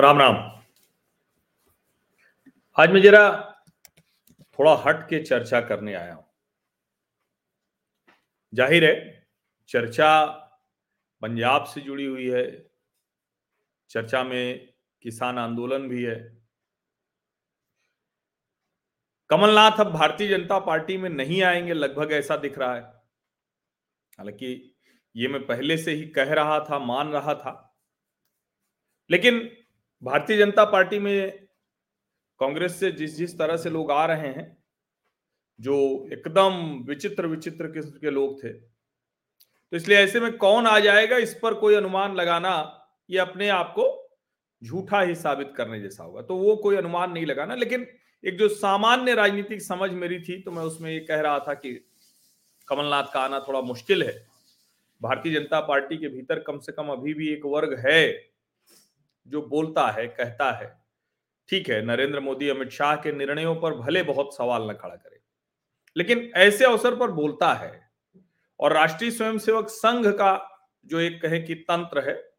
राम राम। आज मैं जरा थोड़ा हट के चर्चा करने आया हूँ। ज़ाहिर है, चर्चा पंजाब से जुड़ी हुई है, चर्चा में किसान आंदोलन भी है। कमलनाथ अब भारतीय जनता पार्टी में नहीं आएँगे, लगभग ऐसा दिख रहा है। हालाँकि ये मैं पहले से ही कह रहा था, मान रहा था। लेकिन भारतीय जनता पार्टी में कांग्रेस से जिस जिस तरह से लोग आ रहे हैं, जो एकदम विचित्र विचित्र किस्म के लोग थे। तो इसलिए ऐसे में कौन आ जाएगा, इस पर कोई अनुमान लगाना, ये अपने आप को झूठा ही साबित करने जैसा होगा। तो वो कोई अनुमान नहीं लगाना, लेकिन एक जो सामान्य राजनीतिक समझ मेरी थी तो मैं उसमें ये कह रहा था कि कमलनाथ का आना थोड़ा मुश्किल है। भारतीय जनता पार्टी के भीतर कम से कम अभी भी एक वर्ग है। जो बोलता है, कहता है, ठीक है, नरेंद्र मोदी अमित शाह के निर्णयों पर भले बहुत सवाल न खड़ा करे, लेकिन ऐसे अवसर पर बोलता है और राष्ट्रीय स्वयंसेवक संघ का जो एक कहे कि तंत्र है,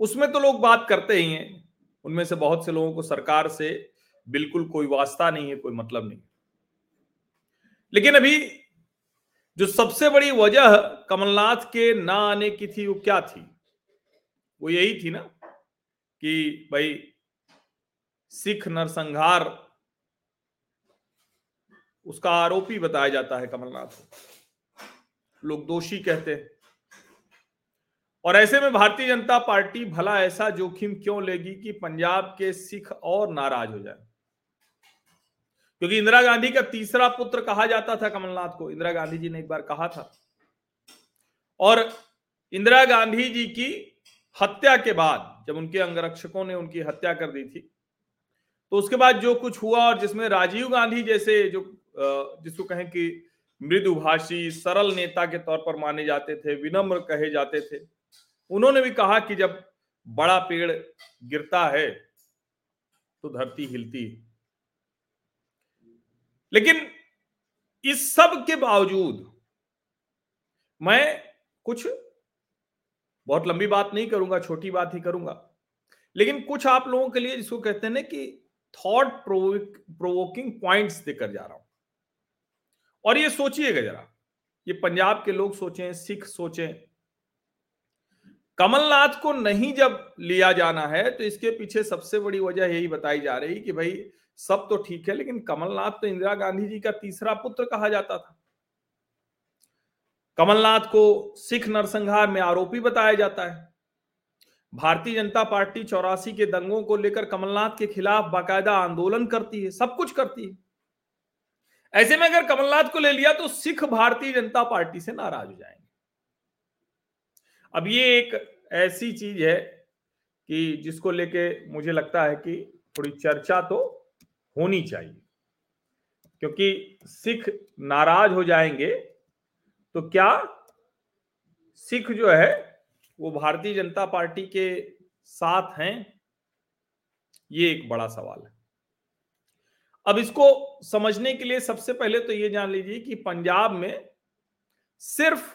उसमें तो लोग बात करते ही हैं, उनमें से बहुत से लोगों को सरकार से बिल्कुल कोई वास्ता नहीं है, कोई मतलब नहीं लेकिन अभी जो सबसे बड़ी वजह कमलनाथ के ना आने की थी, वो क्या थी? वो यही थी ना कि भाई सिख नरसंहार, उसका आरोपी बताया जाता है कमलनाथ को। लोग दोषी कहते हैं। और ऐसे में भारतीय जनता पार्टी भला ऐसा जोखिम क्यों लेगी कि पंजाब के सिख और नाराज़ हो जाए? क्योंकि इंदिरा गांधी का तीसरा पुत्र कहा जाता था कमलनाथ को। इंदिरा गांधी जी ने एक बार कहा था। और इंदिरा गांधी जी की हत्या के बाद जब उनके अंगरक्षकों ने उनकी हत्या कर दी थी। तो उसके बाद जो कुछ हुआ और जिसमें राजीव गांधी जैसे जो जिसको कहें कि मृदुभाषी, सरल नेता के तौर पर माने जाते थे, विनम्र कहे जाते थे, उन्होंने भी कहा कि जब बड़ा पेड़ गिरता है तो धरती हिलती है। लेकिन इस सब के बावजूद मैं कुछ बहुत लंबी बात नहीं करूँगा, छोटी बात ही करूँगा। लेकिन कुछ आप लोगों के लिए जिसको कहते हैं ना कि थॉट प्रोवोकिंग पॉइंट्स देकर जा रहा हूँ। और ये सोचिएगा जरा, ये पंजाब के लोग सोचें, सिख सोचें। कमलनाथ को नहीं जब लिया जाना है तो इसके पीछे सबसे बड़ी वजह यही बताई जा रही कि भाई, सब तो ठीक है, लेकिन कमलनाथ तो इंदिरा गांधी जी का तीसरा पुत्र कहा जाता था। कमलनाथ को सिख नरसंहार में आरोपी बताया जाता है। भारतीय जनता पार्टी चौरासी के दंगों को लेकर कमलनाथ के खिलाफ बाकायदा आंदोलन करती है, सब कुछ करती है। ऐसे में अगर कमलनाथ को ले लिया तो सिख भारतीय जनता पार्टी से नाराज़ हो जाएँगे। अब ये एक ऐसी चीज़ है कि जिसको लेके मुझे लगता है कि थोड़ी चर्चा तो होनी चाहिए, क्योंकि सिख नाराज़ हो जाएँगे तो क्या सिख जो है, वो भारतीय जनता पार्टी के साथ हैं? ये एक बड़ा सवाल है। अब इसको समझने के लिए सबसे पहले तो ये जान लीजिए कि पंजाब में सिर्फ़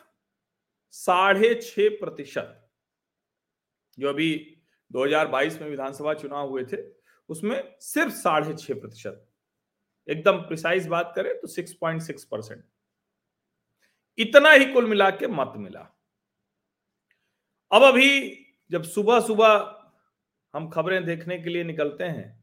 साढ़े छ प्रतिशत, जो अभी 2022 में विधानसभा चुनाव हुए थे, उसमें सिर्फ़ साढ़े छ प्रतिशत। एकदम प्रिसाइज बात करें तो 6.6 परसेंट। इतना ही कुल मिला के मत मिला। अब अभी जब सुबह सुबह हम खबरें देखने के लिए निकलते हैं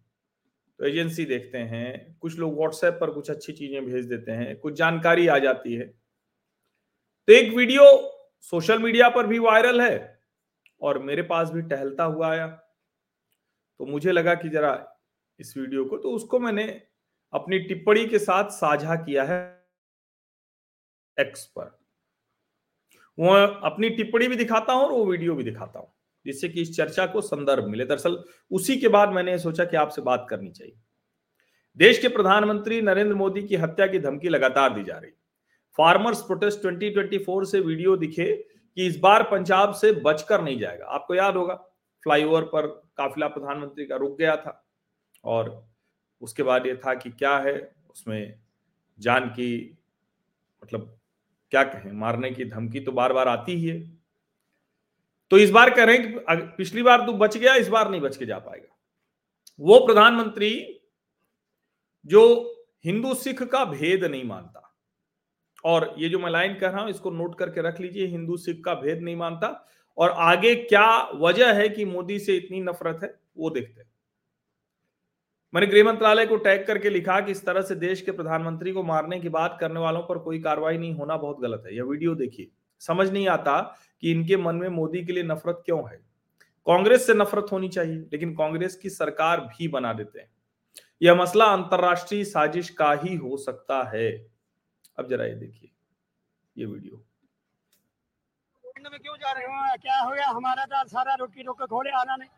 तो एजेंसी देखते हैं, कुछ लोग व्हाट्सएप पर कुछ अच्छी चीज़ें भेज देते हैं, कुछ जानकारी आ जाती है। तो एक वीडियो सोशल मीडिया पर भी वायरल है और मेरे पास भी टहलता हुआ आया। तो मुझे लगा कि जरा इस वीडियो को तो उसको मैंने अपनी टिप्पणी के साथ साझा किया है। एक्स पर। वो अपनी टिप्पणी भी दिखाता हूँ और वो वीडियो भी दिखाता हूँ, जिससे कि इस चर्चा को संदर्भ मिले। दरअसल, उसी के बाद मैंने सोचा कि आपसे बात करनी चाहिए। देश के प्रधानमंत्री नरेंद्र मोदी की हत्या की धमकी लगातार दी जा रही। फार्मर्स प्रोटेस्ट 2024 से वीडियो दिखे कि इस बार पंजाब से बचकर नहीं जाएगा। आपको याद होगा, फ्लाईओवर पर काफिला प्रधानमंत्री का रुक गया था और उसके बाद ये था कि क्या है, उसमें जान की मतलब क्या कहें? मारने की धमकी तो बार बार आती ही है। तो इस बार कह रहे हैं कि पिछली बार तू बच गया, इस बार नहीं बच के जा पाएगा। वो प्रधानमंत्री जो हिंदू सिख का भेद नहीं मानता, और ये जो मैं लाइन कह रहा हूँ, इसको नोट करके रख लीजिए, हिंदू सिख का भेद नहीं मानता, और आगे क्या वजह है कि मोदी से इतनी नफरत है, वो देखते हैं। मैंने गृह मंत्रालय को टैग करके लिखा कि इस तरह से देश के प्रधानमंत्री को मारने की बात करने वालों पर कोई कार्रवाई नहीं होना बहुत गलत है। यह वीडियो देखिए। समझ नहीं आता कि इनके मन में मोदी के लिए नफरत क्यों है। कांग्रेस से नफरत होनी चाहिए, लेकिन कांग्रेस की सरकार भी बना देते हैं। यह मसला अंतरराष्ट्रीय साजिश का ही हो सकता है। अब जरा ये देखिए, ये वीडियो। में क्यों जा रहे हो? क्या हो गया? हमारा तो सारा रोकी रोक खोले, आना नहीं।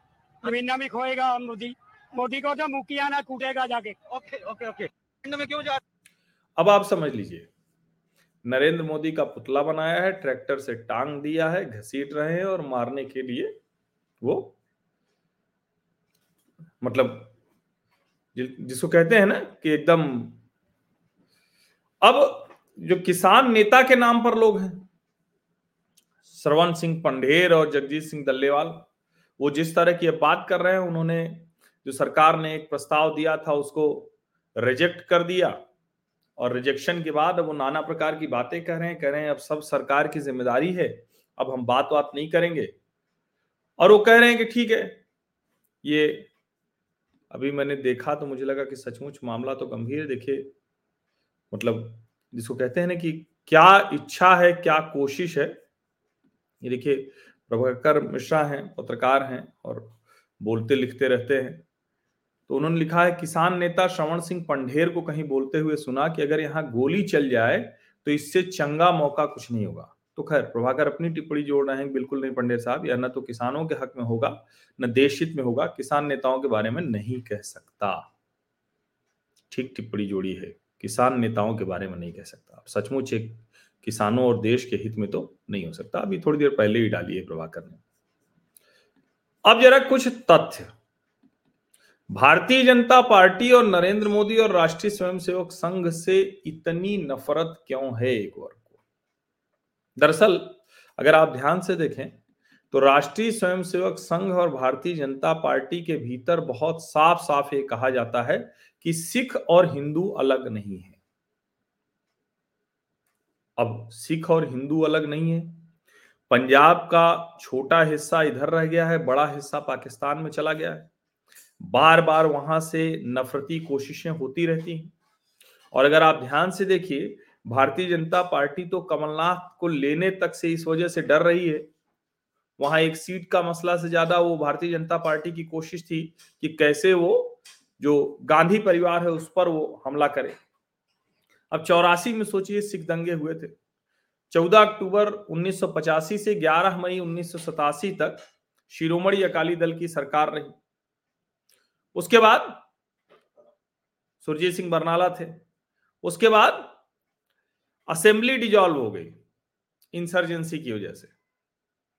जमीना भी खोएगा, मोदी। मोदी को तो मुखी आना कूटेगा जाके। Okay okay okay. में क्यों जा अब आप समझ लीजिए। नरेंद्र मोदी का पुतला बनाया है ट्रैक्टर से टांग दिया है घसीट रहे हैं और मारने के लिए वो मतलब जिसको कहते हैं ना कि एकदम अब जो किसान नेता के नाम पर लोग हैं श्रवण सिंह पंडेर और जगजीत सिंह दल्लेवाल वो जिस तरह की बात कर रहे हैं उन्होंने जो सरकार ने एक प्रस्ताव दिया था, उसको रिजेक्ट कर दिया और रिजेक्शन के बाद अब वो नाना प्रकार की बातें कह रहे हैं, कह रहे हैं, अब सब सरकार की ज़िम्मेदारी है, अब हम बात बात नहीं करेंगे। और वो कह रहे हैं कि ठीक है, ये अभी मैंने देखा तो मुझे लगा कि सचमुच मामला तो गंभीर, देखिए मतलब जिसको कहते हैं ना कि क्या इच्छा है, क्या कोशिश है। ये देखिए, प्रभाकर मिश्रा हैं, पत्रकार हैं और बोलते लिखते रहते हैं। तो उन्होंने लिखा है, किसान नेता श्रवण सिंह पंडेर को कहीं बोलते हुए सुना कि अगर यहाँ गोली चल जाए तो इससे चंगा मौका कुछ नहीं होगा। तो खैर, प्रभाकर अपनी टिप्पणी जोड़ रहे हैं, बिल्कुल नहीं पंडेर साहब, यह न तो किसानों के हक में होगा, न देश हित में होगा, किसान नेताओं के बारे में नहीं कह सकता। ठीक टिप्पणी जोड़ी है, किसान नेताओं के बारे में नहीं कह सकता। सचमुच एक किसानों और देश के हित में तो नहीं हो सकता, अभी थोड़ी देर पहले ही डाली है प्रभाकर ने। अब जरा कुछ तथ्य। भारतीय जनता पार्टी और नरेंद्र मोदी और राष्ट्रीय स्वयंसेवक संघ से इतनी नफरत क्यों है? एक वर्ग को। दरअसल, अगर आप ध्यान से देखें तो राष्ट्रीय स्वयंसेवक संघ और भारतीय जनता पार्टी के भीतर बहुत साफ़ साफ़ ये कहा जाता है कि सिख और हिंदू अलग नहीं है। अब सिख और हिंदू अलग नहीं है। पंजाब का छोटा हिस्सा इधर रह गया है, बड़ा हिस्सा पाकिस्तान में चला गया है। बार बार वहाँ से नफरती कोशिशें होती रहती हैं। और अगर आप ध्यान से देखिए, भारतीय जनता पार्टी तो कमलनाथ को लेने तक से इस वजह से डर रही है। वहाँ एक सीट का मसला से ज़्यादा वो भारतीय जनता पार्टी की कोशिश थी कि कैसे वो जो गांधी परिवार है उस पर वो हमला करे। अब चौरासी में सोचिए सिख दंगे हुए थे। 14 अक्टूबर 1985 से 11 मई उन्नीस सौ सतासी तक शिरोमणि अकाली दल की सरकार रही। उसके बाद सुरजीत सिंह बरनाला थे। उसके बाद असेंबली डिजॉल्व हो गई इंसर्जेंसी की वजह से।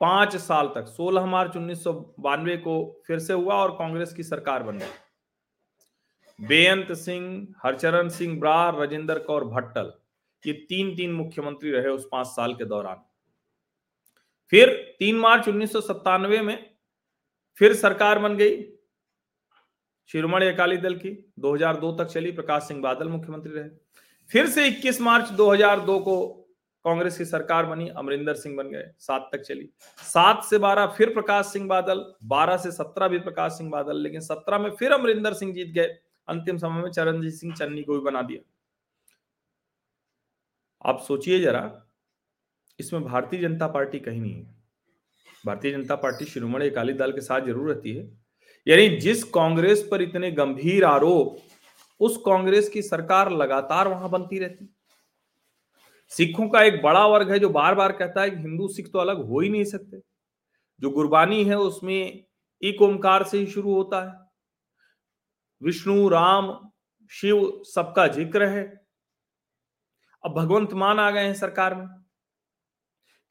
पाँच साल तक 16 मार्च उन्नीस सौ बानवे को फिर से हुआ और कांग्रेस की सरकार बन गई। बेअंत सिंह, हरचरण सिंह ब्रार, राजेंद्र कौर भट्टल, ये तीन तीन मुख्यमंत्री रहे उस पाँच साल के दौरान। फिर तीन मार्च उन्नीस सौ सत्तानवे में फिर सरकार बन गई। शिरोमणि अकाली दल की 2002 तक चली, प्रकाश सिंह बादल मुख्यमंत्री रहे। फिर से 21 मार्च 2002 को कांग्रेस की सरकार बनी, अमरिंदर सिंह बन गए, सात तक चली। सात से बारह फिर प्रकाश सिंह बादल, बारह से सत्रह भी प्रकाश सिंह बादल, लेकिन सत्रह में फिर अमरिंदर सिंह जीत गए। अंतिम समय में चरणजीत सिंह चन्नी को भी बना दिया। आप सोचिए जरा, इसमें भारतीय जनता पार्टी कहीं नहीं है। भारतीय जनता पार्टी शिरोमणि अकाली दल के साथ ज़रूर रहती है। यानी जिस कांग्रेस पर इतने गंभीर आरोप, उस कांग्रेस की सरकार लगातार वहाँ बनती रहती। सिखों का एक बड़ा वर्ग है जो बार बार कहता है कि हिंदू सिख तो अलग हो ही नहीं सकते। जो गुरबानी है, उसमें एक ओंकार से ही शुरू होता है। विष्णु, राम, शिव सबका ज़िक्र है। अब भगवंत मान आ गए हैं सरकार में।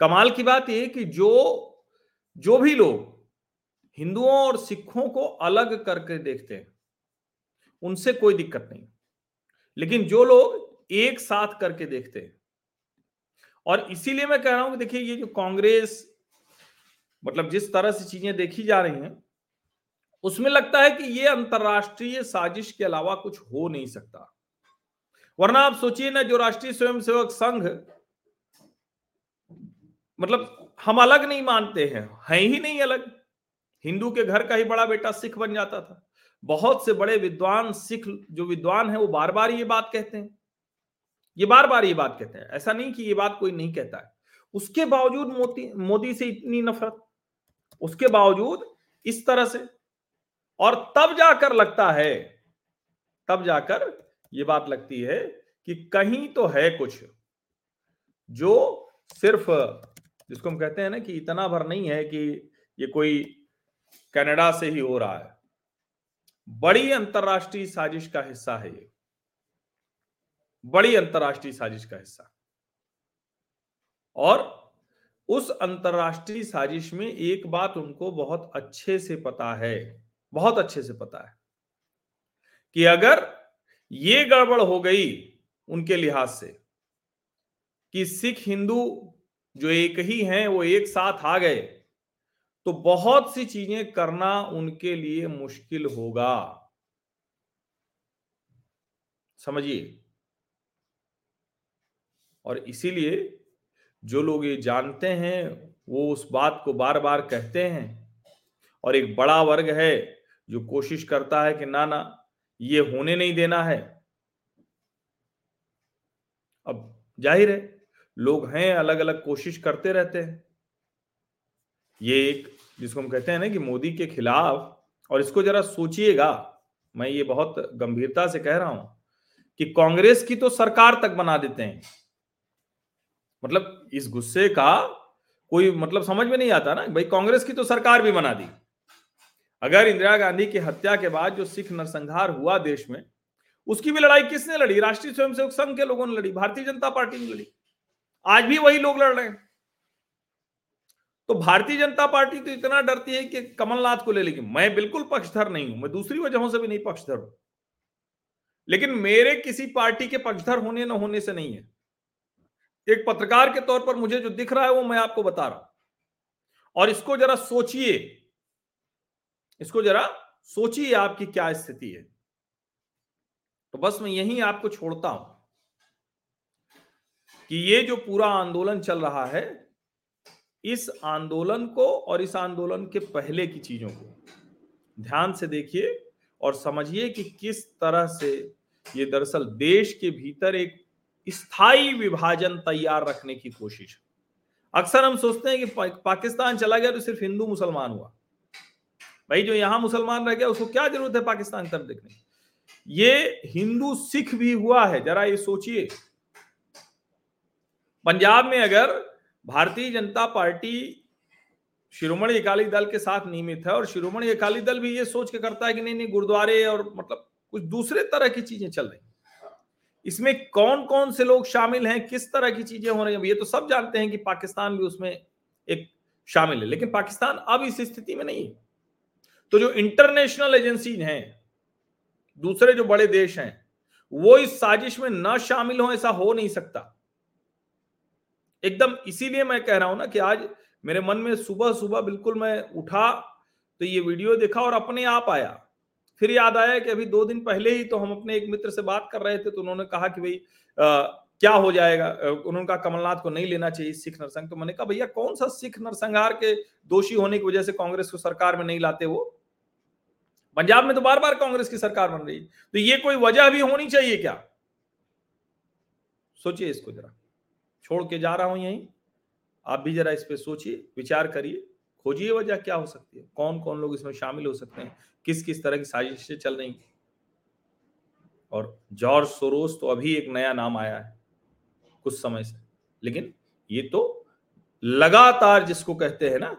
कमाल की बात यह कि जो जो भी लोग हिंदुओं और सिखों को अलग करके देखते हैं। उनसे कोई दिक्कत नहीं। लेकिन जो लोग एक साथ करके देखते हैं। और इसीलिए मैं कह रहा हूँ कि देखिए, ये जो कांग्रेस मतलब जिस तरह से चीज़ें देखी जा रही हैं, उसमें लगता है कि ये अंतरराष्ट्रीय साजिश के अलावा कुछ हो नहीं सकता। वरना आप सोचिए ना, जो राष्ट्रीय स्वयंसेवक संघ मतलब हम अलग नहीं मानते हैं हैं ही नहीं अलग। हिंदू के घर का ही बड़ा बेटा सिख बन जाता था। बहुत से बड़े विद्वान सिख, जो विद्वान है, वो बार बार ये बात कहते हैं। ये बार बार ये बात कहते हैं। ऐसा नहीं कि ये बात कोई नहीं कहता है। उसके बावजूद मोदी मोदी से इतनी नफरत। उसके बावजूद इस तरह से। और तब जाकर लगता है, तब जाकर ये बात लगती है कि कहीं तो है कुछ, जो सिर्फ़, जिसको हम कहते हैं ना कि इतना भर नहीं है कि ये कोई कनाडा से ही हो रहा है। बड़ी अंतरराष्ट्रीय साजिश का हिस्सा है ये। बड़ी अंतरराष्ट्रीय साजिश का हिस्सा। और उस अंतरराष्ट्रीय साजिश में एक बात उनको बहुत अच्छे से पता है, बहुत अच्छे से पता है कि अगर ये गड़बड़ हो गई उनके लिहाज से कि सिख हिंदू जो एक ही हैं, वो एक साथ आ गए तो बहुत सी चीज़ें करना उनके लिए मुश्किल होगा। समझिए? और इसीलिए जो लोग ये जानते हैं, वो उस बात को बार बार कहते हैं। और एक बड़ा वर्ग है जो कोशिश करता है कि ना ना, ये होने नहीं देना है। अब ज़ाहिर है, लोग हैं अलग अलग कोशिश करते रहते हैं। ये एक जिसको हम कहते हैं ना कि मोदी के खिलाफ, और इसको जरा सोचिएगा, मैं ये बहुत गंभीरता से कह रहा हूँ कि कांग्रेस की तो सरकार तक बना देते हैं। मतलब इस गुस्से का कोई मतलब समझ में नहीं आता ना भाई कांग्रेस की तो सरकार भी बना दी। अगर इंदिरा गांधी की हत्या के बाद जो सिख नरसंहार हुआ देश में, उसकी भी लड़ाई किसने लड़ी? राष्ट्रीय स्वयंसेवक संघ के लोगों ने लड़ी, भारतीय जनता पार्टी ने लड़ी। आज भी वही लोग लड़ रहे हैं। तो भारतीय जनता पार्टी तो इतना डरती है कि कमलनाथ को ले लेगी। मैं बिल्कुल पक्षधर नहीं हूँ, मैं दूसरी वजहों से भी नहीं पक्षधर हूँ। लेकिन मेरे किसी पार्टी के पक्षधर होने न होने से नहीं है। एक पत्रकार के तौर पर मुझे जो दिख रहा है वो मैं आपको बता रहा हूँ। और इसको जरा सोचिए, इसको जरा सोचिए आपकी क्या स्थिति है। तो बस मैं यही आपको छोड़ता हूँ कि ये जो पूरा आंदोलन चल रहा है इस आंदोलन को और इस आंदोलन के पहले की चीज़ों को। ध्यान से देखिए और समझिए कि किस तरह से ये दरअसल देश के भीतर एक स्थायी विभाजन तैयार रखने की कोशिश। अक्सर हम सोचते हैं कि पा, पाकिस्तान चला गया तो सिर्फ़ हिंदू मुसलमान हुआ। भाई जो यहाँ मुसलमान रह गया उसको क्या ज़रूरत है पाकिस्तान की तरफ़ देखने ये हिंदू सिख भी हुआ है जरा ये सोचिए। पंजाब में अगर भारतीय जनता पार्टी शिरोमणि अकाली दल के साथ नियमित है और शिरोमणि अकाली दल भी ये सोच के करता है कि नहीं नहीं, गुरुद्वारे और मतलब कुछ दूसरे तरह की चीज़ें चल रही इसमें कौन कौन से लोग शामिल हैं, किस तरह की चीज़ें हो रही हैं, ये तो सब जानते हैं कि पाकिस्तान भी उसमें एक शामिल है, लेकिन पाकिस्तान अब इस स्थिति में नहीं है। तो जो इंटरनेशनल एजेंसी हैं, दूसरे जो बड़े देश हैं, वो इस साजिश में न शामिल हो, ऐसा हो नहीं सकता। एकदम इसीलिए मैं कह रहा हूँ ना कि आज मेरे मन में सुबह सुबह बिल्कुल मैं उठा तो ये वीडियो देखा और अपने आप आया। फिर याद आया कि अभी दो दिन पहले ही तो हम अपने एक मित्र से बात कर रहे थे तो उन्होंने कहा कि भाई क्या हो जाएगा? उन्होंने कहा, कमलनाथ को नहीं लेना चाहिए सिख नरसंघ तो मैंने कहा, भैया, कौन सा सिख नरसंहार के दोषी होने की वजह से कांग्रेस को सरकार में नहीं लाते वो? पंजाब में तो बार बार कांग्रेस की सरकार बन रही तो ये कोई वजह भी होनी चाहिए क्या? सोचिए इसको जरा। छोड़ के जा रहा हूँ यहीं। आप भी जरा इस पर सोचिए, विचार करिए, खोजिए वजह क्या हो सकती है? कौन कौन लोग इसमें शामिल हो सकते हैं? किस किस तरह की साजिशें चल रही और जॉर्ज सोरोस तो अभी एक नया नाम आया है, कुछ समय से। लेकिन ये तो लगातार जिसको कहते हैं ना,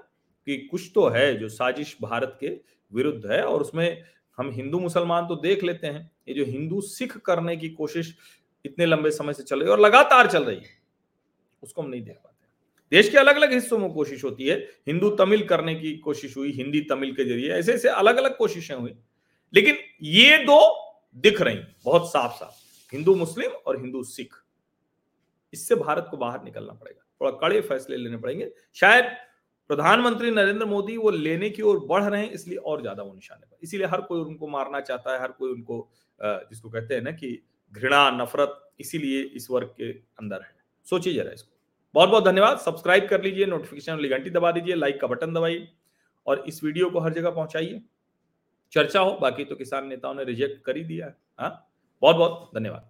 कि कुछ तो है जो साजिश भारत के विरुद्ध है और उसमें हम हिंदू मुसलमान तो देख लेते हैं। ये जो हिंदू सिख करने की कोशिश इतने लंबे समय से चल रही है और लगातार चल रही है। उसको हम नहीं देख पाते देश के अलग अलग हिस्सों में कोशिश होती है। हिंदू तमिल करने की कोशिश हुई, हिंदी तमिल के ज़रिए, ऐसे ऐसे अलग अलग कोशिशें हुई। लेकिन ये दो दिख रही, बहुत साफ़ साफ़ हिंदू मुस्लिम और हिंदू सिख। इससे भारत को बाहर निकलना पड़ेगा। थोड़ा कड़े फैसले लेने पड़ेंगे। शायद प्रधानमंत्री नरेंद्र मोदी वो लेने की ओर बढ़ रहे हैं, इसलिए और ज़्यादा वो निशाने पर। इसीलिए हर कोई उनको मारना चाहता है, हर कोई उनको जिसको कहते हैं ना कि घृणा, नफरत, इसीलिए इस वर्ग के अंदर है। सोचिए जरा इसको। बहुत बहुत धन्यवाद। सब्सक्राइब कर लीजिए नोटिफिकेशन वाली घंटी दबा दीजिए लाइक का बटन दबाइए और इस वीडियो को हर जगह पहुंचाइए। चर्चा हो, बाकी तो किसान नेताओं ने रिजेक्ट कर ही दिया है। हाँ? बहुत बहुत धन्यवाद।